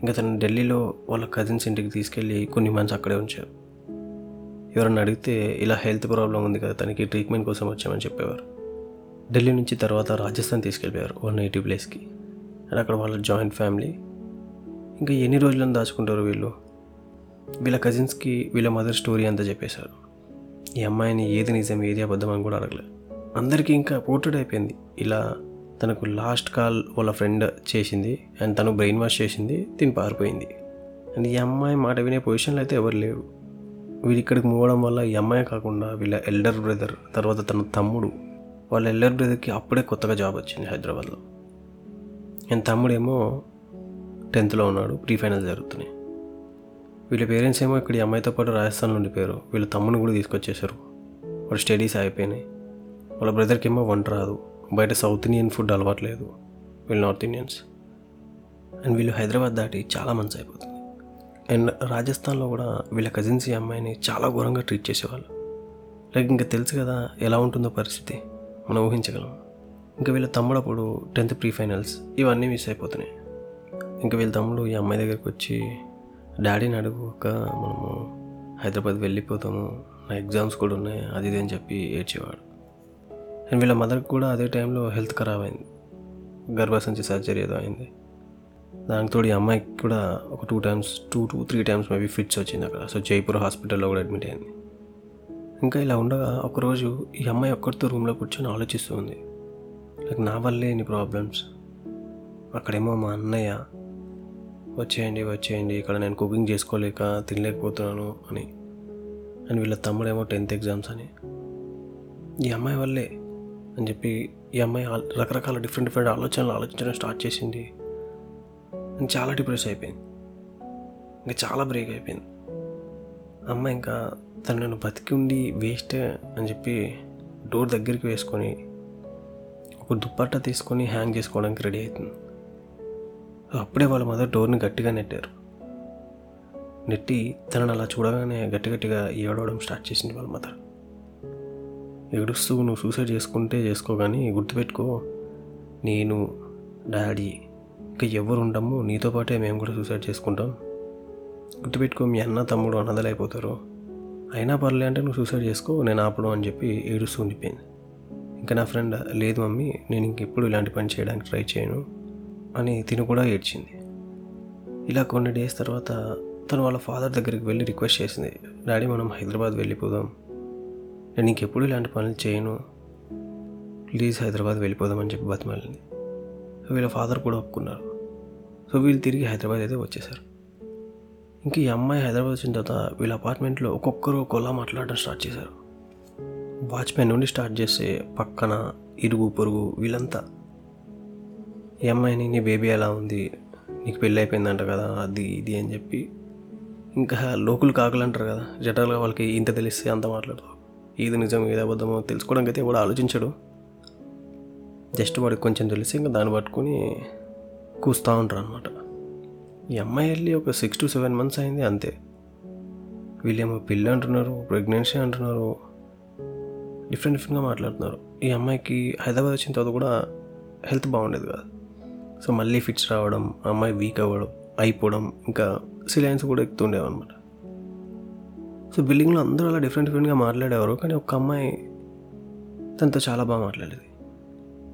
ఇంకా తను ఢిల్లీలో వాళ్ళ కజిన్స్ ఇంటికి తీసుకెళ్ళి కొన్ని మంత్స్ అక్కడే ఉంచారు. ఎవరన్నా అడిగితే ఇలా హెల్త్ ప్రాబ్లం ఉంది కదా తనకి ట్రీట్మెంట్ కోసం వచ్చామని చెప్పేవారు. ఢిల్లీ నుంచి తర్వాత రాజస్థాన్ తీసుకెళ్ళిపోయారు వాళ్ళ నేటివ్ ప్లేస్కి అండ్ అక్కడ వాళ్ళ జాయింట్ ఫ్యామిలీ ఇంకా ఎన్ని రోజులను దాచుకుంటారు వీళ్ళు? వీళ్ళ కజిన్స్కి వీళ్ళ మదర్ స్టోరీ అంతా చెప్పేశారు. ఈ అమ్మాయిని ఏది నిజం ఏది అబద్ధం అని కూడా అడగలేదు. అందరికీ ఇంకా పోర్టెడ్ అయిపోయింది. ఇలా తనకు లాస్ట్ కాల్ వాళ్ళ ఫ్రెండ్ చేసింది అండ్ తను బ్రెయిన్ వాష్ చేసింది తిని పారిపోయింది. అండ్ ఈ అమ్మాయి మాట వినే పొజిషన్లో అయితే ఎవరు లేరు. వీళ్ళు ఇక్కడికి మూవడం వల్ల ఈ అమ్మాయి కాకుండా వీళ్ళ ఎల్డర్ బ్రదర్ తర్వాత తన తమ్ముడు వాళ్ళ ఎల్డర్ బ్రదర్కి అప్పుడే కొత్తగా జాబ్ వచ్చింది హైదరాబాద్లో. అండ్ తమ్ముడేమో టెన్త్లో ఉన్నాడు ప్రీ ఫైనల్ జరుగుతున్నాయి. వీళ్ళ పేరెంట్స్ ఏమో ఇక్కడ ఈ అమ్మాయితో పాటు రాజస్థాన్లో ఉండిపోయారు వీళ్ళ తమ్ముని కూడా తీసుకొచ్చేసారు వాళ్ళ స్టడీస్ అయిపోయినాయి వాళ్ళ బ్రదర్కి ఏమో వంట రాదు. బయట సౌత్ ఇండియన్ ఫుడ్ అలవాట్లేదు వీళ్ళు నార్త్ ఇండియన్స్. అండ్ వీళ్ళు హైదరాబాద్ దాటి చాలా మంచి అయిపోతుంది. అండ్ రాజస్థాన్లో కూడా వీళ్ళ కజిన్స్ ఈ అమ్మాయిని చాలా ఘోరంగా ట్రీట్ చేసేవాళ్ళు. లైక్ ఇంకా తెలుసు కదా ఎలా ఉంటుందో పరిస్థితి. మనం ఊహించగలం. ఇంకా వీళ్ళ తమ్ముడు అప్పుడు టెన్త్ ప్రీ ఫైనల్స్ ఇవన్నీ మిస్ అయిపోతున్నాయి. ఇంకా వీళ్ళ తమ్ముడు ఈ అమ్మాయి దగ్గరికి వచ్చి డాడీని అడుగుక మనము హైదరాబాద్ వెళ్ళిపోతాము. నా ఎగ్జామ్స్ కూడా ఉన్నాయి. అది ఇది అని చెప్పి ఏడ్చేవాడు. అండ్ వీళ్ళ మదర్కి కూడా అదే టైంలో హెల్త్ ఖరాబ్ అయింది. గర్భసంచి సర్జరీ ఏదో అయింది. దానికి తోడు ఈ అమ్మాయికి కూడా ఒక two times two two three times maybe fits వచ్చింది అక్కడ. సో జైపూర్ హాస్పిటల్లో కూడా అడ్మిట్ అయింది. ఇంకా ఇలా ఉండగా ఒకరోజు ఈ అమ్మాయి ఒక్కరితో రూమ్లో కూర్చొని ఆలోచిస్తూ ఉంది. లైక్ నా వల్లే ఇన్ని ప్రాబ్లమ్స్ అక్కడేమో మా అన్నయ్య వచ్చేయండి వచ్చేయండి ఇక్కడ నేను కుకింగ్ చేసుకోలేక తినలేకపోతున్నాను అని. అండ్ వీళ్ళ తమ్ముడేమో టెన్త్ ఎగ్జామ్స్ అని. ఈ అమ్మాయి వల్లే అని చెప్పి ఈ అమ్మాయి రకరకాల డిఫరెంట్ డిఫరెంట్ ఆలోచనలు ఆలోచించడం స్టార్ట్ చేసింది. అండ్ చాలా డిప్రెస్ అయిపోయింది. ఇంకా చాలా బ్రేక్ అయిపోయింది. అమ్మాయి ఇంకా తను నన్ను బతికి ఉండి వేస్ట్ అని చెప్పి డోర్ దగ్గరికి వేసుకొని ఒక దుప్పట్టా తీసుకొని హ్యాంగ్ చేసుకోవడానికి రెడీ అవుతుంది. అప్పుడే వాళ్ళ మదర్ డోర్ని గట్టిగా నెట్టారు. నెట్టి తనని అలా చూడగానే గట్టి గట్టిగా ఏడవడం స్టార్ట్ చేసింది వాళ్ళ మదర్ ఏడుస్తూ నువ్వు సూసైడ్ చేసుకుంటే చేసుకో కానీ గుర్తుపెట్టుకో. నేను డాడీ ఇంకా ఎవరు ఉండము నీతో పాటే మేము కూడా సూసైడ్ చేసుకుంటాం. గుర్తుపెట్టుకో మీ అన్న తమ్ముడు అన్నదలు అయినా పర్లే అంటే నువ్వు సూసైడ్ చేసుకో నేను ఆపడం అని చెప్పి ఏడుస్తూ ఉండిపోయింది. ఇంకా నా ఫ్రెండ్ లేదు మమ్మీ నేను ఇంకెప్పుడు ఇలాంటి పని చేయడానికి ట్రై చేయను అని తిను కూడా ఏడ్చింది. ఇలా కొన్ని డేస్ తర్వాత తను వాళ్ళ ఫాదర్ దగ్గరికి వెళ్ళి రిక్వెస్ట్ చేసింది. డాడీ మనం హైదరాబాద్ వెళ్ళిపోదాం. నేను ఇంకెప్పుడు ఇలాంటి పనులు చేయను. ప్లీజ్ హైదరాబాద్ వెళ్ళిపోదామని చెప్పి బతిమాలింది. వీళ్ళ ఫాదర్ కూడా ఒప్పుకున్నారు. సో వీళ్ళు తిరిగి హైదరాబాద్ అయితే వచ్చేసారు. ఇంక ఈ అమ్మాయి హైదరాబాద్ వచ్చిన తర్వాత వీళ్ళ అపార్ట్మెంట్లో ఒక్కొక్కరు ఒక్కోలా మాట్లాడడం స్టార్ట్ చేశారు. వాచ్మెన్ నుండి స్టార్ట్ చేస్తే పక్కన ఇరుగు పొరుగు వీళ్ళంతా. ఈ అమ్మాయిని నీ బేబీ ఎలా ఉంది? నీకు పెళ్ళి అయిపోయిందంట కదా అది ఇది అని చెప్పి. ఇంకా లోకులు కాకులు అంటారు కదా జనరల్గా వాళ్ళకి ఇంత తెలిస్తే అంత మాట్లాడతారు ఏది నిజం ఏది అబద్ధమో తెలుసుకోవడానికి అయితే కూడా ఆలోచించడు. జస్ట్ వాడికి కొంచెం తెలిసి ఇంకా దాన్ని పట్టుకొని కూస్తూ ఉంటారు అనమాట ఈ అమ్మాయి వెళ్ళి ఒక సిక్స్ టు సెవెన్ మంత్స్ అయింది అంతే. వీళ్ళేమో పిల్లి అంటున్నారు ప్రెగ్నెన్సీ అంటున్నారు డిఫరెంట్ డిఫరెంట్గా మాట్లాడుతున్నారు. ఈ అమ్మాయికి హైదరాబాద్ వచ్చిన తర్వాత కూడా హెల్త్ బాగుండేది కాదు. సో మళ్ళీ ఫిట్స్ రావడం అమ్మాయి వీక్ అవ్వడం అయిపోవడం ఇంకా సిలైన్స్ కూడా ఎక్కుతుండేవి అనమాట సో బిల్డింగ్లో అందరూ అలా డిఫరెంట్ డిఫరెంట్గా మాట్లాడేవారు. కానీ ఒక అమ్మాయి తనతో చాలా బాగా మాట్లాడేది.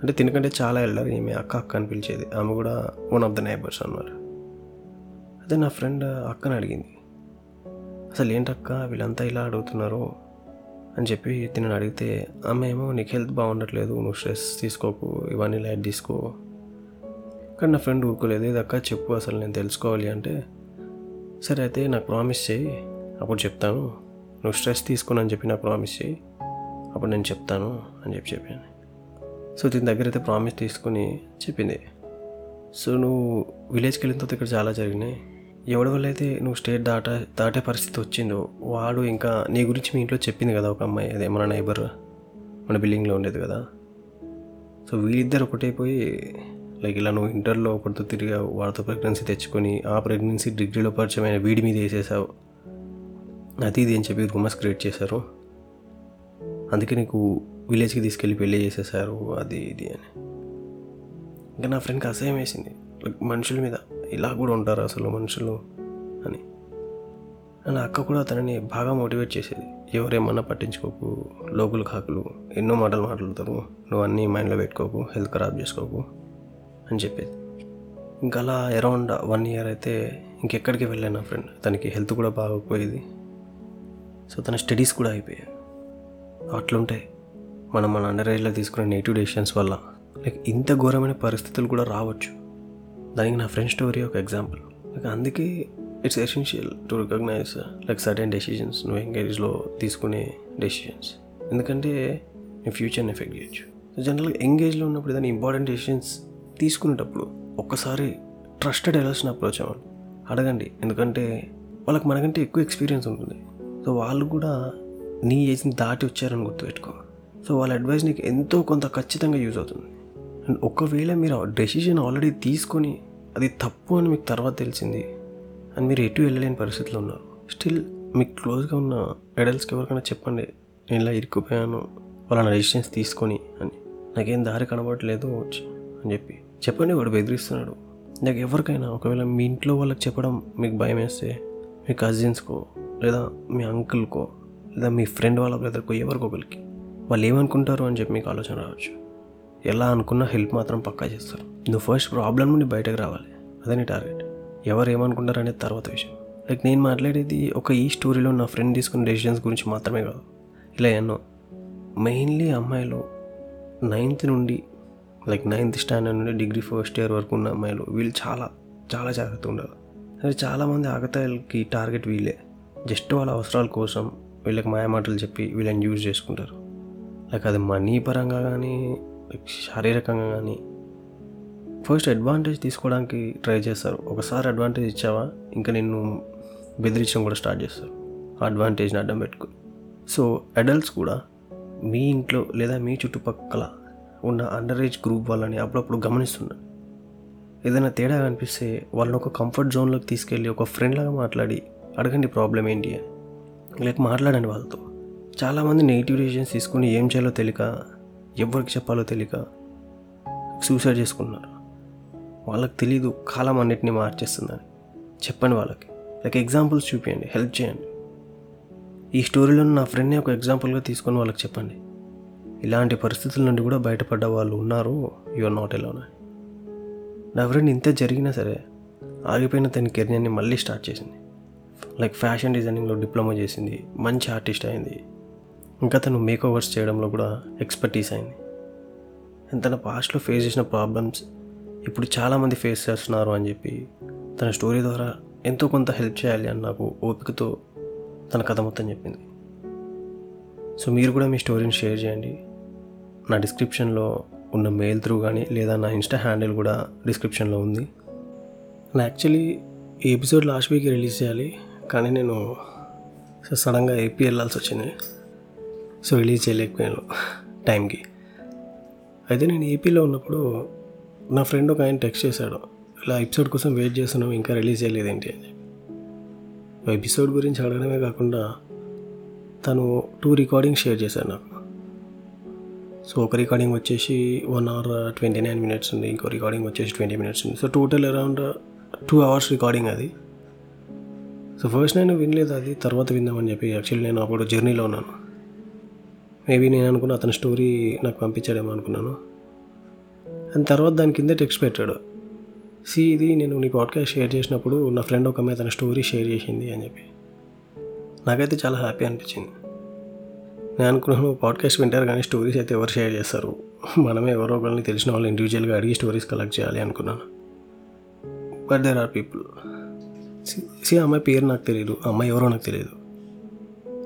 అంటే తినకంటే చాలా వెళ్ళారు ఈమె అక్క అక్క అని పిలిచేది. ఆమె కూడా వన్ ఆఫ్ ద నైబర్స్ అన్నారు. అదే నా ఫ్రెండ్ అక్కని అడిగింది. అసలు ఏంటక్క వీళ్ళంతా ఇలా అడుగుతున్నారు? అని చెప్పి తినని అడిగితే ఆమె ఏమో నీకు హెల్త్ బాగుండట్లేదు నువ్వు స్ట్రెస్ తీసుకోకు ఇవన్నీ లైట్ తీసుకో. కానీ నా ఫ్రెండ్ ఊరుకోలేదు. ఇది అక్క చెప్పు అసలు నేను తెలుసుకోవాలి అంటే సరే అయితే నాకు ప్రామిస్ చేయి అప్పుడు చెప్తాను నువ్వు స్ట్రెస్ తీసుకుని అని చెప్పి నాకు ప్రామిస్ చేయి. అప్పుడు నేను చెప్తాను అని చెప్పి చెప్పాను. సో దీని దగ్గర అయితే ప్రామిస్ తీసుకుని చెప్పింది. సో నువ్వు విలేజ్కి వెళ్ళిన తర్వాత ఇక్కడ చాలా జరిగినాయి. ఎవడి వల్ల అయితే నువ్వు స్టేట్ దాట దాటే పరిస్థితి వచ్చిందో వాడు ఇంకా నీ గురించి మీ ఇంట్లో చెప్పింది కదా ఒక అమ్మాయి అదే మన నైబర్ మన బిల్డింగ్లో ఉండేది కదా. సో వీళ్ళిద్దరు ఒకటైపోయి లైక్ ఇలా నువ్వు ఇంటర్లో ఒకటితో తిరిగా వాడితో ప్రెగ్నెన్సీ తెచ్చుకొని ఆ ప్రెగ్నెన్సీ డిగ్రీలో పరిచయమైన వీడి మీద వేసేసావు. అది ఇది అని చెప్పి రూమర్స్ క్రియేట్ చేశారు. అందుకే నీకు విలేజ్కి తీసుకెళ్ళి పెళ్ళి చేసేసారు అది ఇది అని. ఇంకా నా ఫ్రెండ్కి అసహ్యం వేసింది. లైక్ మనుషుల మీద ఇలా కూడా ఉంటారు అసలు మనుషులు అని. నా అక్క కూడా తనని బాగా మోటివేట్ చేసేది. ఎవరేమన్నా పట్టించుకోకు లోకులు కాకులు ఎన్నో మాటలు మాట్లాడతారు. నువ్వు అన్నీ మైండ్లో పెట్టుకోకు హెల్త్ ఖరాబ్ చేసుకోకు అని చెప్పేది. ఇంకా అలా అరౌండ్ వన్ ఇయర్ అయితే ఇంకెక్కడికి వెళ్ళాను నా ఫ్రెండ్. తనకి హెల్త్ కూడా బాగోపోయేది సో తన స్టడీస్ కూడా అయిపోయాయి. అట్లుంటాయి మనం మన అండర్ ఏజ్లో తీసుకునే నెగిటివ్ డెసిషన్స్ వల్ల లైక్ ఇంత ఘోరమైన పరిస్థితులు కూడా రావచ్చు. దానికి నా ఫ్రెండ్ స్టోరీ ఒక ఎగ్జాంపుల్. లైక్ అందుకే it's essential to recognize like certain decisions నువ్వు ఎంగేజ్లో తీసుకునే డెసిషన్స్ ఎందుకంటే నీ ఫ్యూచర్ని ఎఫెక్ట్ చేయొచ్చు జనరల్గా ఎంగేజ్లో ఉన్నప్పుడు ఏదైనా ఇంపార్టెంట్ డెసిషన్స్ తీసుకునేటప్పుడు ఒక్కసారి ట్రస్టెడ్ ఎలర్స్ని అప్రోచ్ అవ్వండి అడగండి. ఎందుకంటే వాళ్ళకి మనకంటే ఎక్కువ ఎక్స్పీరియన్స్ ఉంటుంది. సో వాళ్ళు కూడా నీ ఏజ్ని దాటి వచ్చారని గుర్తుపెట్టుకో. సో వాళ్ళ అడ్వైస్ నీకు ఎంతో కొంత ఖచ్చితంగా యూజ్ అవుతుంది. అండ్ ఒకవేళ మీరు డెసిషన్ ఆల్రెడీ తీసుకొని అది తప్పు అని మీకు తర్వాత తెలిసింది అండ్ మీరు ఎటు వెళ్ళలేని పరిస్థితిలో ఉన్నారు. స్టిల్ మీకు క్లోజ్గా ఉన్న ఎడల్ట్స్కి ఎవరికైనా చెప్పండి నేను ఇలా ఇరుక్కుపోయాను వాళ్ళ డెసిషన్స్ తీసుకొని అని. నాకేం దారి కనబడట్లేదు అని చెప్పి. చెప్పండి వాడు బెదిరిస్తున్నాడు. నాకు ఎవరికైనా ఒకవేళ మీ ఇంట్లో వాళ్ళకి చెప్పడం మీకు భయం వేస్తే మీ కజిన్స్కో లేదా మీ అంకుల్కో లేదా మీ ఫ్రెండ్ వాళ్ళ బ్రదర్కో ఎవరికో ఒకరికి వాళ్ళు ఏమనుకుంటారు అని చెప్పి మీకు ఆలోచన రావచ్చు. ఎలా అనుకున్నా హెల్ప్ మాత్రం పక్కా చేస్తారు. నువ్వు ఫస్ట్ ప్రాబ్లం నుండి బయటకు రావాలి. అదే నీ టార్గెట్ ఎవరు ఏమనుకుంటారు అనేది తర్వాత విషయం. లైక్ నేను మాట్లాడేది ఒక ఈ స్టోరీలో నా ఫ్రెండ్ తీసుకున్న డెసిషన్స్ గురించి మాత్రమే కాదు. ఇలా ఎన్నో. మెయిన్లీ అమ్మాయిలు నైన్త్ నుండి లైక్ నైన్త్ స్టాండర్డ్ నుండి డిగ్రీ ఫస్ట్ ఇయర్ వరకు ఉన్న అమ్మాయిలు వీళ్ళు చాలా చాలా జాగ్రత్త ఉండాలి. సరే చాలామంది ఆగతాయిలకి టార్గెట్ వీళ్ళే. జస్ట్ వాళ్ళ అవసరాల కోసం వీళ్ళకి మాయమాటలు చెప్పి వీళ్ళని యూజ్ చేసుకుంటారు. లైక్ అది మనీ పరంగా కానీ శారీరకంగా కానీ. ఫస్ట్ అడ్వాంటేజ్ తీసుకోవడానికి ట్రై చేస్తారు. ఒకసారి అడ్వాంటేజ్ ఇచ్చావా? ఇంకా నిన్ను బెదిరించడం కూడా స్టార్ట్ చేస్తారు. ఆ అడ్వాంటేజ్ని అడ్డం పెట్టుకు సో అడల్ట్స్ కూడా మీ ఇంట్లో లేదా మీ చుట్టుపక్కల ఉన్న అండర్ ఏజ్ గ్రూప్ వాళ్ళని అప్పుడప్పుడు గమనిస్తున్నారు ఏదైనా తేడా కనిపిస్తే వాళ్ళని ఒక కంఫర్ట్ జోన్లోకి తీసుకెళ్ళి ఒక ఫ్రెండ్ లాగా మాట్లాడి అడగండి ప్రాబ్లం ఏంటి లైక్ లేక మాట్లాడండి వాళ్ళతో. చాలామంది నెగిటివ్ డిసిషన్స్ తీసుకుని ఏం చేయాలో తెలియక ఎవరికి చెప్పాలో తెలియక సూసైడ్ చేసుకున్నారు వాళ్ళకి తెలీదు కాలం అన్నిటిని మార్చేస్తుందని. చెప్పండి వాళ్ళకి. లైక్ ఎగ్జాంపుల్స్ చూపించండి హెల్ప్ చేయండి. ఈ స్టోరీలో నా ఫ్రెండ్ని ఒక ఎగ్జాంపుల్గా తీసుకొని వాళ్ళకి చెప్పండి. ఇలాంటి పరిస్థితుల నుండి కూడా బయటపడ్డ వాళ్ళు ఉన్నారు యు ఆర్ నాట్ ఎలోన్ నా ఫ్రెండ్ ఇంత జరిగినా సరే ఆగిపోయిన తన కెరియర్ని మళ్ళీ స్టార్ట్ చేసింది. లైక్ ఫ్యాషన్ డిజైనింగ్లో డిప్లొమా చేసింది మంచి ఆర్టిస్ట్ అయింది. ఇంకా తను మేక్ ఓవర్స్ చేయడంలో కూడా ఎక్స్పర్టీస్ అయింది. తన పాస్ట్లో ఫేస్ చేసిన ప్రాబ్లమ్స్ ఇప్పుడు చాలామంది ఫేస్ చేస్తున్నారు అని చెప్పి తన స్టోరీ ద్వారా ఎంతో కొంత హెల్ప్ చేయాలి అని నాకు ఓపికతో తన కథ మొత్తం చెప్పింది. సో మీరు కూడా మీ స్టోరీని షేర్ చేయండి. నా డిస్క్రిప్షన్లో ఉన్న మెయిల్ త్రూ కానీ లేదా నా ఇన్స్టా హ్యాండిల్ కూడా డిస్క్రిప్షన్లో ఉంది. నా యాక్చువల్లీ ఈ ఎపిసోడ్ లాస్ట్ వీక్ రిలీజ్ చేయాలి. కానీ నేను సడన్గా ఏపీ వెళ్ళాల్సి వచ్చింది. సో రిలీజ్ చేయలేకపోయాను టైంకి అయితే నేను ఏపీలో ఉన్నప్పుడు నా ఫ్రెండ్ ఒక ఆయన టెక్స్ట్ చేశాడు. ఇలా ఎపిసోడ్ కోసం వెయిట్ చేస్తున్నాం ఇంకా రిలీజ్ చేయలేదేంటి అని. ఎపిసోడ్ గురించి అడగడమే కాకుండా తను టూ రికార్డింగ్ షేర్ చేశాడు నాకు. సో ఒక రికార్డింగ్ వచ్చేసి one hour twenty nine minutes ఉంది. ఇంకో రికార్డింగ్ వచ్చేసి ట్వంటీ మినిట్స్ ఉంది. So total around two hours recording అది. సో ఫస్ట్ నేను వినలేదు అది. తర్వాత విందామని చెప్పి యాక్చువల్లీ నేను అప్పుడు జర్నీలో ఉన్నాను. మేబీ నేను అనుకున్న అతని స్టోరీ నాకు పంపించాడేమో అనుకున్నాను. అండ్ తర్వాత దాని కింద టెక్స్ట్ పెట్టాడు. సి ఇది నేను నీ పాడ్కాస్ట్ షేర్ చేసినప్పుడు నా ఫ్రెండ్ ఒక అమ్మాయి తన స్టోరీ షేర్ చేసింది అని చెప్పి. నాకైతే చాలా హ్యాపీ అనిపించింది. నేను అనుకున్నాను పాడ్కాస్ట్ వింటారు కానీ స్టోరీస్ అయితే ఎవరు షేర్ చేస్తారు. మనమే ఎవరో ఒకరిని తెలిసిన వాళ్ళు ఇండివిజువల్గా అడిగి స్టోరీస్ కలెక్ట్ చేయాలి అనుకున్నాను. బట్ దేర్ ఆర్ పీపుల్ సి అమ్మాయి పేరు నాకు తెలియదు అమ్మాయి ఎవరో నాకు తెలియదు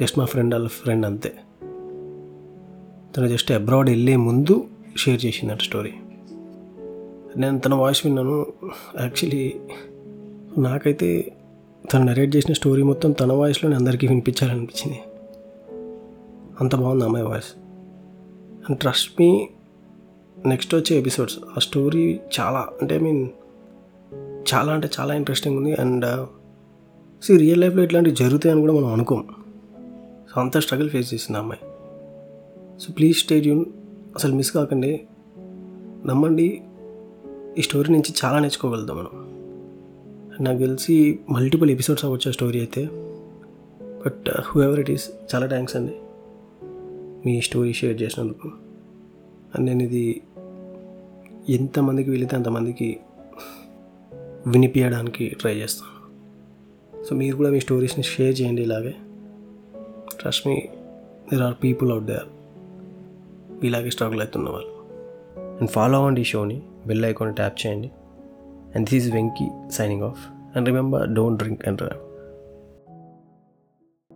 జస్ట్ మా ఫ్రెండ్ వాళ్ళ ఫ్రెండ్ అంతే. తను జస్ట్ అబ్రాడ్ వెళ్ళే ముందు షేర్ చేసిందంట స్టోరీ నేను తన వాయిస్ విన్నాను. యాక్చువల్లీ నాకైతే తను నరేట్ చేసిన స్టోరీ మొత్తం తన వాయిస్లోనే అందరికీ వినిపించాలనిపించింది. అంత బాగుంది అమ్మాయి voice. And trust me next వచ్చే ఎపిసోడ్స్ ఆ స్టోరీ చాలా అంటే ఐ మీన్ చాలా అంటే చాలా ఇంట్రెస్టింగ్ ఉంది. అండ్ సో రియల్ లైఫ్లో ఇట్లాంటివి జరుగుతాయని కూడా మనం అనుకోం. సో అంత స్ట్రగుల్ ఫేస్ చేసింది అమ్మాయి. సో ప్లీజ్ స్టే ట్యూన్ అసలు మిస్ కాకండి. నమ్మండి ఈ స్టోరీ నుంచి చాలా నేర్చుకోగలుగుతాం మనం. నాకు తెలిసి మల్టిపుల్ ఎపిసోడ్స్ అవ్వచ్చు ఆ స్టోరీ అయితే. But whoever it is చాలా థ్యాంక్స్ అండి. మీ స్టోరీ షేర్ చేసినందుకు. అండ్ నేను ఇది ఎంతమందికి వీలైతే అంతమందికి వినిపించడానికి ట్రై చేస్తాను. సో మీరు కూడా మీ స్టోరీస్ని షేర్ చేయండి ఇలాగే. Trust me there are people out there ఇలాగే స్ట్రగుల్ అవుతున్న వాళ్ళు. అండ్ ఫాలో అవ్వండి ఈ షోని బెల్ ఐకాన్ ట్యాప్ చేయండి. And this is Venky signing off and remember don't drink and drive